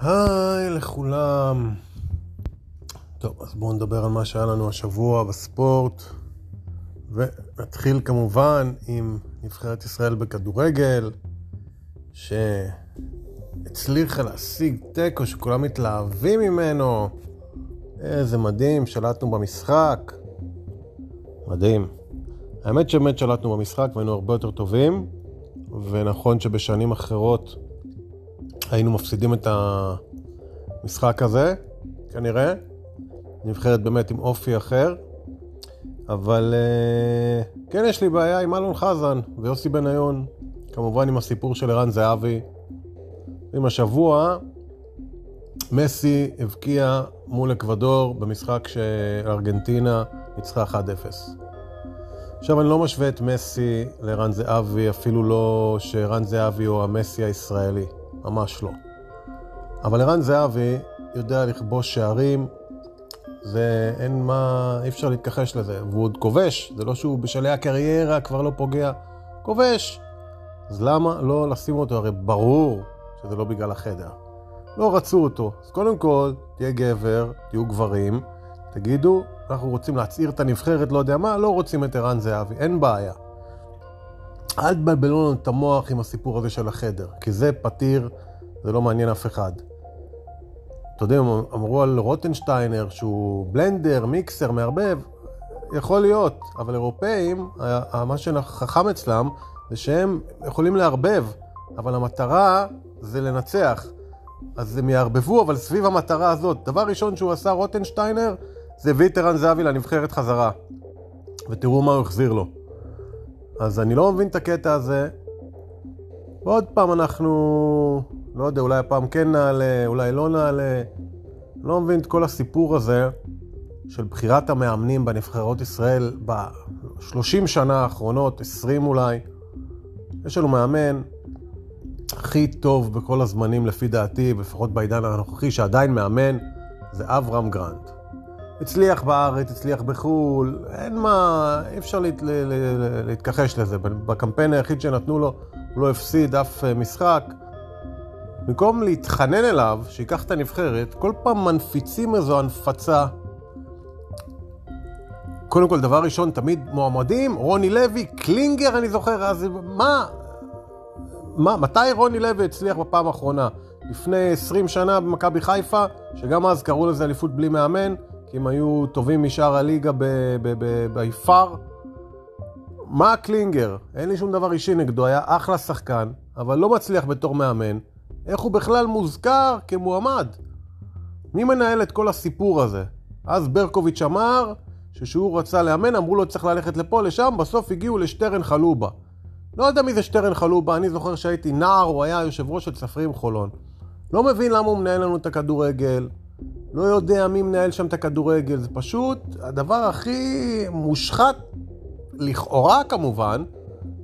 היי לכולם. טוב, אז בואו נדבר על מה שהיה לנו השבוע בספורט. ונתחיל כמובן עם נבחרת ישראל בכדורגל, שהצליחה להשיג תיקו שכולם מתלהבים ממנו. איזה מדהים, שלטנו במשחק. מדהים. האמת שבאמת שלטנו במשחק והיינו הרבה יותר טובים, ונכון שבשנים אחרות היינו מפסידים את המשחק הזה, כנראה. נבחרת באמת עם אופי אחר, אבל אה, כן יש לי בעיה עם אלון חזן ויוסי בניון, כמובן עם הסיפור של ערן זהבי. עם השבוע, מסי הבקיע מול אקוודור במשחק שארגנטינה ניצחה 1-0. עכשיו, אני לא משווה את מסי לערן זהבי, אפילו לא שערן זהבי הוא המסי הישראלי, ממש לא. אבל ערן זהבי יודע לכבוש שערים, זה אין מה, אי אפשר להתכחש לזה. והוא עוד כובש, זה לא שהוא בשלהי הקריירה כבר לא פוגע, כובש. אז למה לא לשים אותו? הרי ברור שזה לא בגלל החדר. לא רצו אותו. אז קודם כל, תהיה גבר, תהיו גברים, תגידו, אנחנו רוצים להצעיר את הנבחרת, לא יודע מה, לא רוצים את ערן זהבי, אין בעיה. אל תבלבלו לנו את המוח עם הסיפור הזה של החדר, כי זה פתיר, זה לא מעניין אף אחד. אתה יודע, אמרו על רוטנשטיינר שהוא בלנדר, מיקסר, מערבב, יכול להיות, אבל אירופאים, מה שחכם אצלם זה שהם יכולים לערבב, אבל המטרה זה לנצח. אז הם יערבבו, אבל סביב המטרה הזאת. דבר ראשון שהוא עשה רוטנשטיינר, זה ערן זהבי לנבחרת חזרה. ותראו מה הוא החזיר לו. אז אני לא מבין את הקטע הזה. ועוד פעם אנחנו, לא יודע, אולי הפעם כן נעלה, אולי לא נעלה. לא מבין את כל הסיפור הזה של בחירת המאמנים בנבחרות ישראל ב-30 שנה האחרונות, 20 אולי. יש לנו מאמן הכי טוב בכל הזמנים לפי דעתי, לפחות בעידן הנוכחי, שעדיין מאמן, זה אברהם גרנט. הצליח בארץ, הצליח בחו"ל, אין מה, אי אפשר להת, לה, לה, להתכחש לזה. בקמפיין היחיד שנתנו לו, הוא לא הפסיד אף אה, משחק. במקום להתחנן אליו, שייקח את הנבחרת, כל פעם מנפיצים איזו הנפצה. קודם כל, דבר ראשון, תמיד מועמדים, רוני לוי, קלינגר, אני זוכר, אז מה? מה, מתי רוני לוי הצליח בפעם האחרונה? לפני 20 שנה במכבי חיפה, שגם אז קראו לזה אליפות בלי מאמן, כי הם היו טובים משאר הליגה ביפר. מה קלינגר? אין לי שום דבר אישי נגדו, היה אחלה שחקן, אבל לא מצליח בתור מאמן. איך הוא בכלל מוזכר כמועמד? מי מנהל את כל הסיפור הזה? אז ברקוביץ' אמר שכשהוא רצה לאמן, אמרו לו צריך ללכת לפה, לשם, בסוף הגיעו לשטרן חלובה. לא יודע מי זה שטרן חלובה, אני זוכר שהייתי נער, הוא היה יושב ראש של ספרים חולון. לא מבין למה הוא מנהל לנו את הכדורגל, לא יודע מי מנהל שם את הכדורגל, זה פשוט הדבר הכי מושחת, לכאורה כמובן,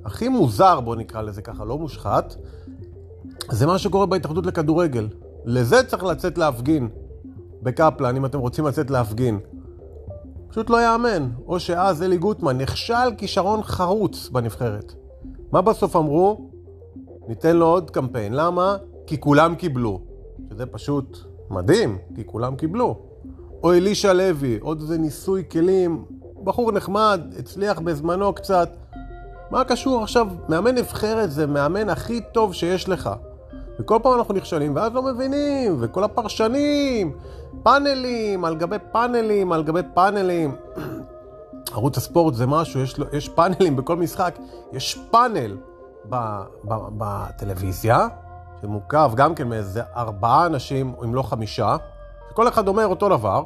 הכי מוזר, בוא נקרא לזה ככה, לא מושחת, זה מה שקורה בהתאחדות לכדורגל. לזה צריך לצאת להפגין בקפלן, אם אתם רוצים לצאת להפגין. פשוט לא יאמן. או שאז אלי גוטמן נכשל כישרון חרוץ בנבחרת. מה בסוף אמרו? ניתן לו עוד קמפיין. למה? כי כולם קיבלו. שזה פשוט מדהים, כי כולם קיבלו. או אלישע לוי, עוד איזה ניסוי כלים, בחור נחמד, הצליח בזמנו קצת. מה קשור עכשיו? מאמן נבחרת זה מאמן הכי טוב שיש לך. וכל פעם אנחנו נכשלים, ואז לא מבינים, וכל הפרשנים, פאנלים, על גבי פאנלים, על גבי פאנלים. ערוץ הספורט זה משהו, יש, יש פאנלים בכל משחק, יש פאנל בטלוויזיה, שמורכב גם כן מאיזה ארבעה אנשים, אם לא חמישה, שכל אחד אומר אותו דבר,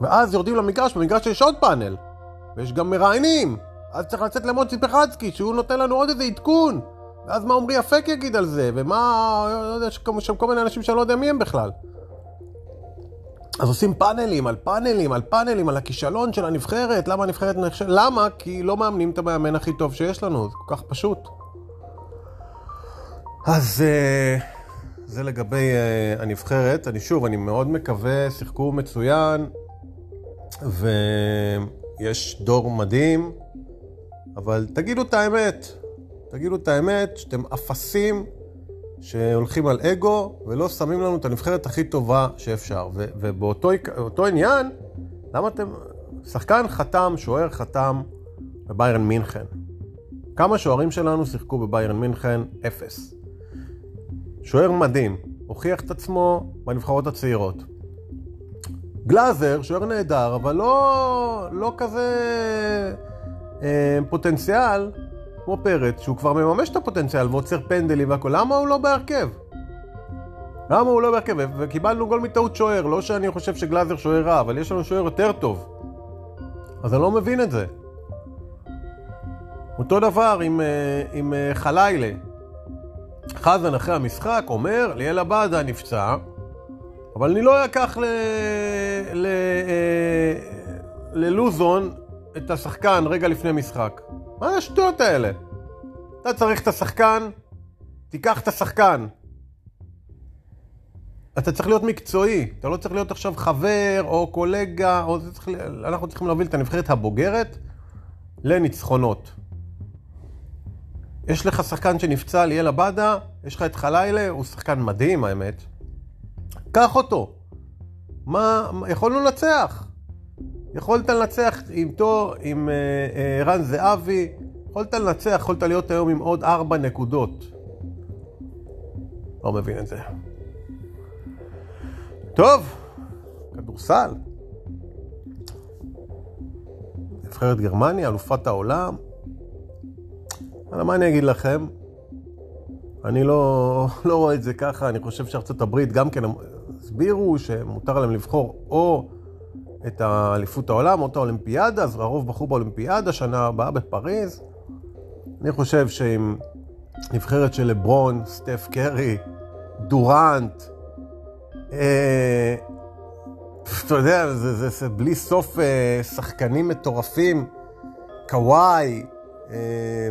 ואז יורדים למגרש, במגרש יש עוד פאנל, ויש גם מראיינים, אז צריך לצאת למוצי פחדסקי, שהוא נותן לנו עוד איזה עדכון, ואז מה עמרי אפק יגיד על זה, ומה, לא יודע, יש שם כל מיני אנשים שאני לא יודע מי הם בכלל. אז עושים פאנלים על פאנלים על פאנלים על הכישלון של הנבחרת, למה הנבחרת נכשלת? למה? כי לא מאמנים את המאמן הכי טוב שיש לנו, זה כל כך פשוט. אז אה, זה לגבי אה, הנבחרת. אני שוב, אני מאוד מקווה, שיחקו מצוין, ויש דור מדהים, אבל תגידו את האמת. תגידו את האמת, שאתם אפסים, שהולכים על אגו ולא שמים לנו את הנבחרת הכי טובה שאפשר. ו- ובאותו עניין, למה אתם... שחקן חתם, שוער חתם בביירן מינכן. כמה שוערים שלנו שיחקו בביירן מינכן? אפס. שוער מדהים, הוכיח את עצמו בנבחרות הצעירות. גלאזר, שוער נהדר, אבל לא, לא כזה אה, פוטנציאל כמו פרץ, שהוא כבר מממש את הפוטנציאל ועוצר פנדלים והכול. למה הוא לא בהרכב? למה הוא לא בהרכב? וקיבלנו גול מטעות שוער. לא שאני חושב שגלאזר שוער רע, אבל יש לנו שוער יותר טוב. אז אני לא מבין את זה. אותו דבר עם, אה, עם אה, חלילה. חזן אחרי המשחק אומר, ליאל עבאדה נפצע, אבל אני לא אקח ל... ל... אה, ללוזון את השחקן רגע לפני משחק. מה זה השטויות האלה? אתה צריך את השחקן, תיקח את השחקן. אתה צריך להיות מקצועי, אתה לא צריך להיות עכשיו חבר או קולגה, או צריך... אנחנו צריכים להוביל את הנבחרת הבוגרת לניצחונות. יש לך שחקן שנפצע, ליאל עבאדה, יש לך את חלילה, הוא שחקן מדהים האמת. קח אותו. מה, יכולנו לנצח. יכולת לנצח איתו, עם אה, אה, רן זהבי, יכולת לנצח, יכולת להיות היום עם עוד ארבע נקודות. לא מבין את זה. טוב, כדורסל. נבחרת גרמניה, אלופת העולם. מה אני אגיד לכם? אני לא, לא רואה את זה ככה, אני חושב שארצות הברית גם כן הסבירו שמותר להם לבחור או את האליפות העולם או את האולימפיאדה, אז הרוב בחרו באולימפיאדה, שנה הבאה בפריז. אני חושב שעם נבחרת של לברון, סטף קרי, דורנט, אה, אתה יודע, זה, זה, זה בלי סוף אה, שחקנים מטורפים, קוואי, אה,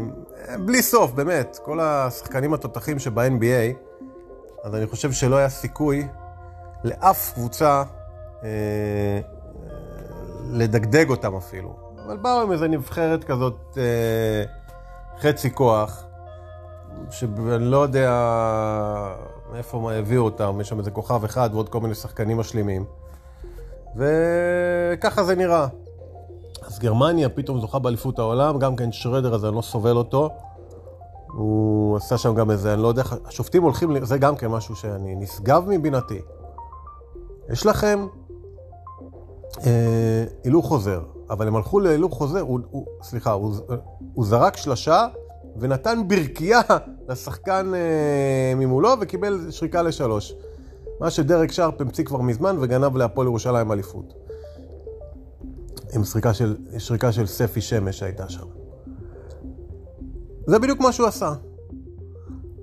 בלי סוף, באמת, כל השחקנים התותחים שב-NBA, אז אני חושב שלא היה סיכוי לאף קבוצה אה, לדגדג אותם אפילו. אבל באו עם איזה נבחרת כזאת אה, חצי כוח, שאני לא יודע מאיפה הביאו אותם, יש שם איזה כוכב אחד ועוד כל מיני שחקנים משלימים. וככה זה נראה. אז גרמניה פתאום זוכה באליפות העולם, גם כן שרדר הזה, אני לא סובל אותו. הוא עשה שם גם איזה, אני לא יודע, השופטים הולכים, זה גם כן משהו שאני נשגב מבינתי. יש לכם הילוך חוזר, אבל הם הלכו להילוך חוזר, הוא, הוא, סליחה, הוא, הוא זרק שלשה ונתן ברכייה לשחקן אה, ממולו וקיבל שריקה לשלוש. מה שדרק שרפ המציא כבר מזמן וגנב להפועל ירושלים אליפות. עם שריקה של, שריקה של ספי שמש שהייתה שם. זה בדיוק מה שהוא עשה.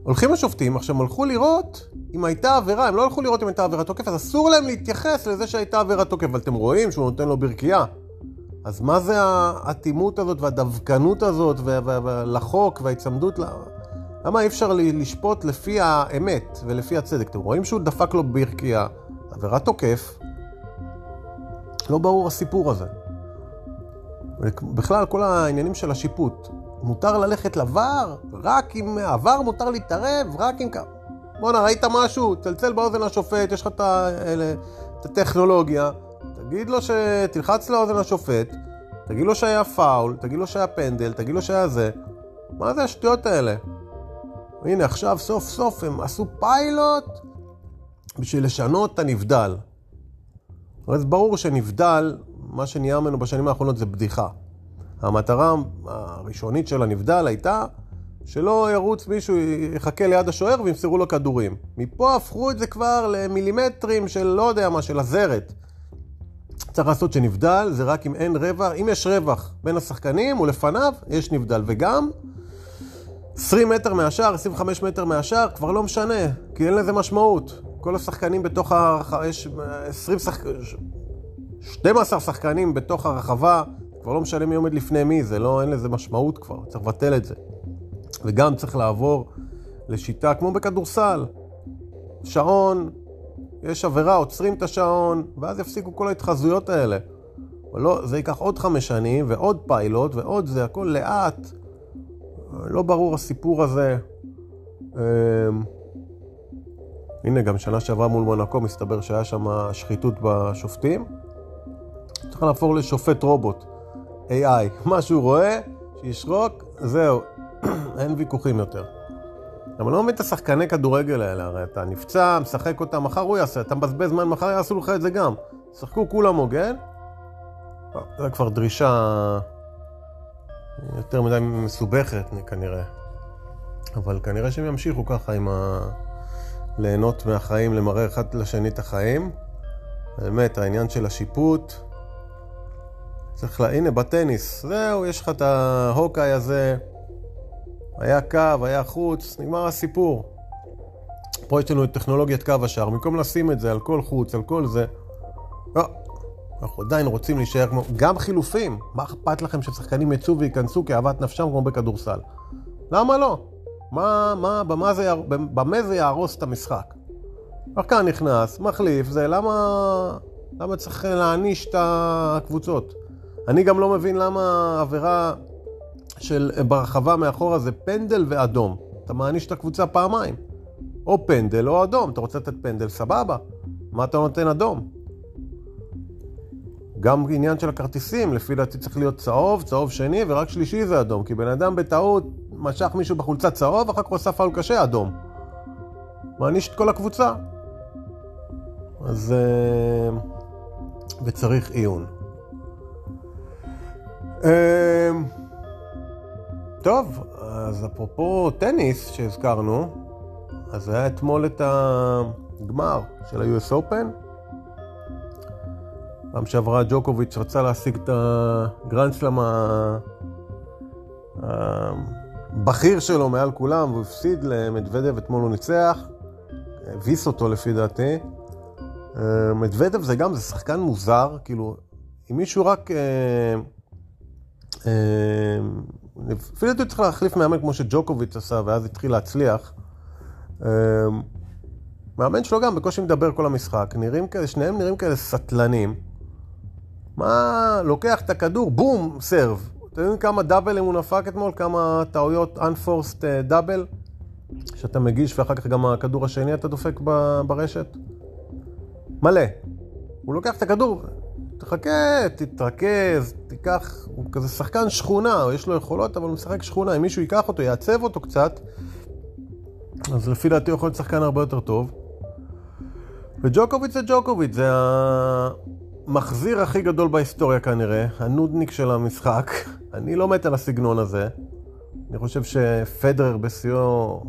הולכים השופטים, עכשיו הם הלכו לראות אם הייתה עבירה, הם לא הלכו לראות אם הייתה עבירת תוקף, אז אסור להם להתייחס לזה שהייתה עבירת תוקף, אבל אתם רואים שהוא נותן לו ברכייה. אז מה זה האטימות הזאת והדווקנות הזאת לחוק וההיצמדות. למה אי אפשר לשפוט לפי האמת ולפי הצדק? אתם רואים שהוא דפק לו ברכייה, עבירת תוקף, לא ברור הסיפור הזה. בכלל, כל העניינים של השיפוט. מותר ללכת לבר, רק אם עבר מותר להתערב, רק אם... בואנה, ראית משהו? צלצל באוזן השופט, יש לך את הטכנולוגיה, תגיד לו ש... תלחץ לאוזן השופט, תגיד לו שהיה פאול, תגיד לו שהיה פנדל, תגיד לו שהיה זה. מה זה השטויות האלה? הנה, עכשיו סוף סוף הם עשו פיילוט בשביל לשנות את הנבדל. אז ברור שנבדל, מה שנהיה ממנו בשנים האחרונות זה בדיחה. המטרה הראשונית של הנבדל הייתה שלא ירוץ מישהו, יחכה ליד השוער וימסרו לו כדורים. מפה הפכו את זה כבר למילימטרים של לא יודע מה, של הזרת. צריך לעשות שנבדל, זה רק אם אין רווח. אם יש רווח בין השחקנים ולפניו, יש נבדל. וגם 20 מטר מהשער, 25 מטר מהשער, כבר לא משנה, כי אין לזה משמעות. כל השחקנים בתוך הרחבה, יש 20 שחקנים, 12 שחקנים בתוך הרחבה, כבר לא משנה מי עומד לפני מי, זה לא, אין לזה משמעות כבר, צריך לבטל את זה. וגם צריך לעבור לשיטה כמו בכדורסל. שעון, יש עבירה, עוצרים את השעון, ואז יפסיקו כל ההתחזויות האלה. אבל לא, זה ייקח עוד חמש שנים, ועוד פיילוט, ועוד זה, הכל לאט. לא ברור הסיפור הזה. אמ, הנה, גם שנה שעברה מול מונקו מסתבר שהיה שם שחיתות בשופטים. צריך להפוך לשופט רובוט, AI. מה שהוא רואה, שישרוק, זהו, אין ויכוחים יותר. אבל לא מבין את השחקני כדורגל האלה, הרי אתה נפצע, משחק אותם, מחר הוא יעשה, אתה מבזבז זמן, מחר יעשו לך את זה גם. שחקו כולם הוגן. זה כבר דרישה יותר מדי מסובכת כנראה. אבל כנראה שהם ימשיכו ככה עם ה... ליהנות מהחיים, למראה אחד לשני את החיים. באמת, העניין של השיפוט, צריך לה... הנה, בטניס, זהו, יש לך את ההוקאי הזה, היה קו, היה חוץ, נגמר הסיפור. פה יש לנו את טכנולוגיית קו השער, במקום לשים את זה על כל חוץ, על כל זה, לא, אנחנו עדיין רוצים להישאר כמו... גם חילופים, מה אכפת לכם ששחקנים יצאו וייכנסו כאהבת נפשם כמו בכדורסל? למה לא? מה, מה, במה זה, במה זה יהרוס את המשחק? שחקן נכנס, מחליף, זה למה, למה צריך להעניש את הקבוצות? אני גם לא מבין למה עבירה של ברחבה מאחורה זה פנדל ואדום. אתה מעניש את הקבוצה פעמיים. או פנדל או אדום. אתה רוצה לתת פנדל, סבבה. מה אתה נותן אדום? גם עניין של הכרטיסים, לפי דעתי צריך להיות צהוב, צהוב שני, ורק שלישי זה אדום. כי בן אדם בטעות משך מישהו בחולצה צהוב, אחר כך הוא עשה קשה, אדום. מעניש את כל הקבוצה. אז... אה, וצריך עיון. אה, טוב, אז אפרופו טניס שהזכרנו, אז היה אתמול את הגמר של ה-US Open. פעם שעברה ג'וקוביץ' רצה להשיג את הגרנדסלאם הבכיר שלו מעל כולם, והוא הפסיד למדוודב, אתמול הוא ניצח, הביס אותו לפי דעתי. מדוודב זה גם, זה שחקן מוזר, כאילו, אם מישהו רק... לפי דעתי צריך להחליף מאמן כמו שג'וקוביץ' עשה, ואז התחיל להצליח. מאמן שלו גם בקושי מדבר כל המשחק, נראים כאלה, שניהם נראים כאלה סטלנים. מה, לוקח את הכדור, בום, סרב. אתם יודעים כמה דאבלים הוא נפק אתמול? כמה טעויות unforced דאבל? שאתה מגיש ואחר כך גם הכדור השני אתה דופק ברשת? מלא. הוא לוקח את הכדור, תחכה, תתרכז, תיקח, הוא כזה שחקן שכונה, יש לו יכולות, אבל הוא משחק שכונה. אם מישהו ייקח אותו, יעצב אותו קצת, אז לפי דעתי הוא יכול להיות שחקן הרבה יותר טוב. וג'וקוביץ' זה ג'וקוביץ', זה המחזיר הכי גדול בהיסטוריה כנראה, הנודניק של המשחק. אני לא מת על הסגנון הזה. אני חושב שפדרר בשיאו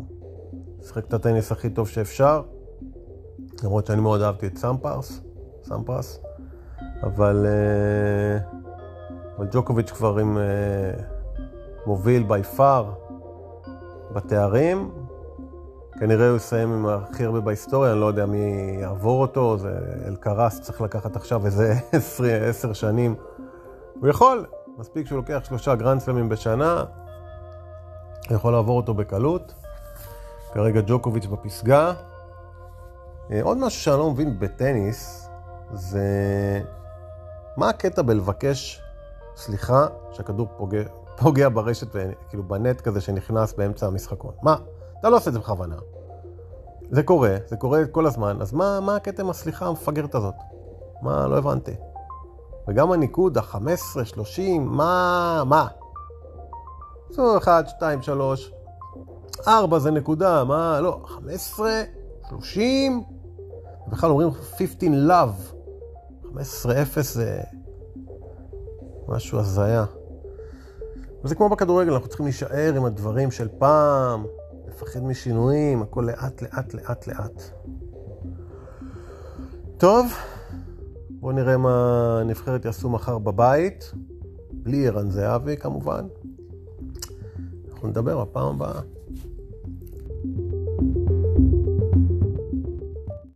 שיחק את הטניס הכי טוב שאפשר, למרות שאני מאוד אהבתי את סמפרס, סמפרס. אבל, אה, אבל ג'וקוביץ' כבר עם אה, מוביל by far בתארים. כנראה הוא יסיים עם הכי הרבה בהיסטוריה, אני לא יודע מי יעבור אותו, זה אלקרס צריך לקחת עכשיו איזה עשר שנים. הוא יכול, מספיק שהוא לוקח שלושה גרנדסלמים בשנה, הוא יכול לעבור אותו בקלות. כרגע ג'וקוביץ' בפסגה. אה, עוד משהו שאני לא מבין בטניס, זה מה הקטע בלבקש סליחה שהכדור פוגע, פוגע ברשת, כאילו בנט כזה שנכנס באמצע המשחקון? מה? אתה לא עושה את זה בכוונה. זה קורה, זה קורה כל הזמן, אז מה, מה הקטע עם הסליחה המפגרת הזאת? מה? לא הבנתי. וגם הניקוד, ה-15, 30, מה? מה? זו 1, 2, 3, 4 זה נקודה, מה? לא, 15, 30, בכלל אומרים 15 love. 15-0 זה משהו הזיה. וזה כמו בכדורגל, אנחנו צריכים להישאר עם הדברים של פעם, לפחד משינויים, הכל לאט, לאט, לאט, לאט. טוב, בואו נראה מה הנבחרת יעשו מחר בבית, בלי ערן זהבי כמובן. אנחנו נדבר בפעם הבאה.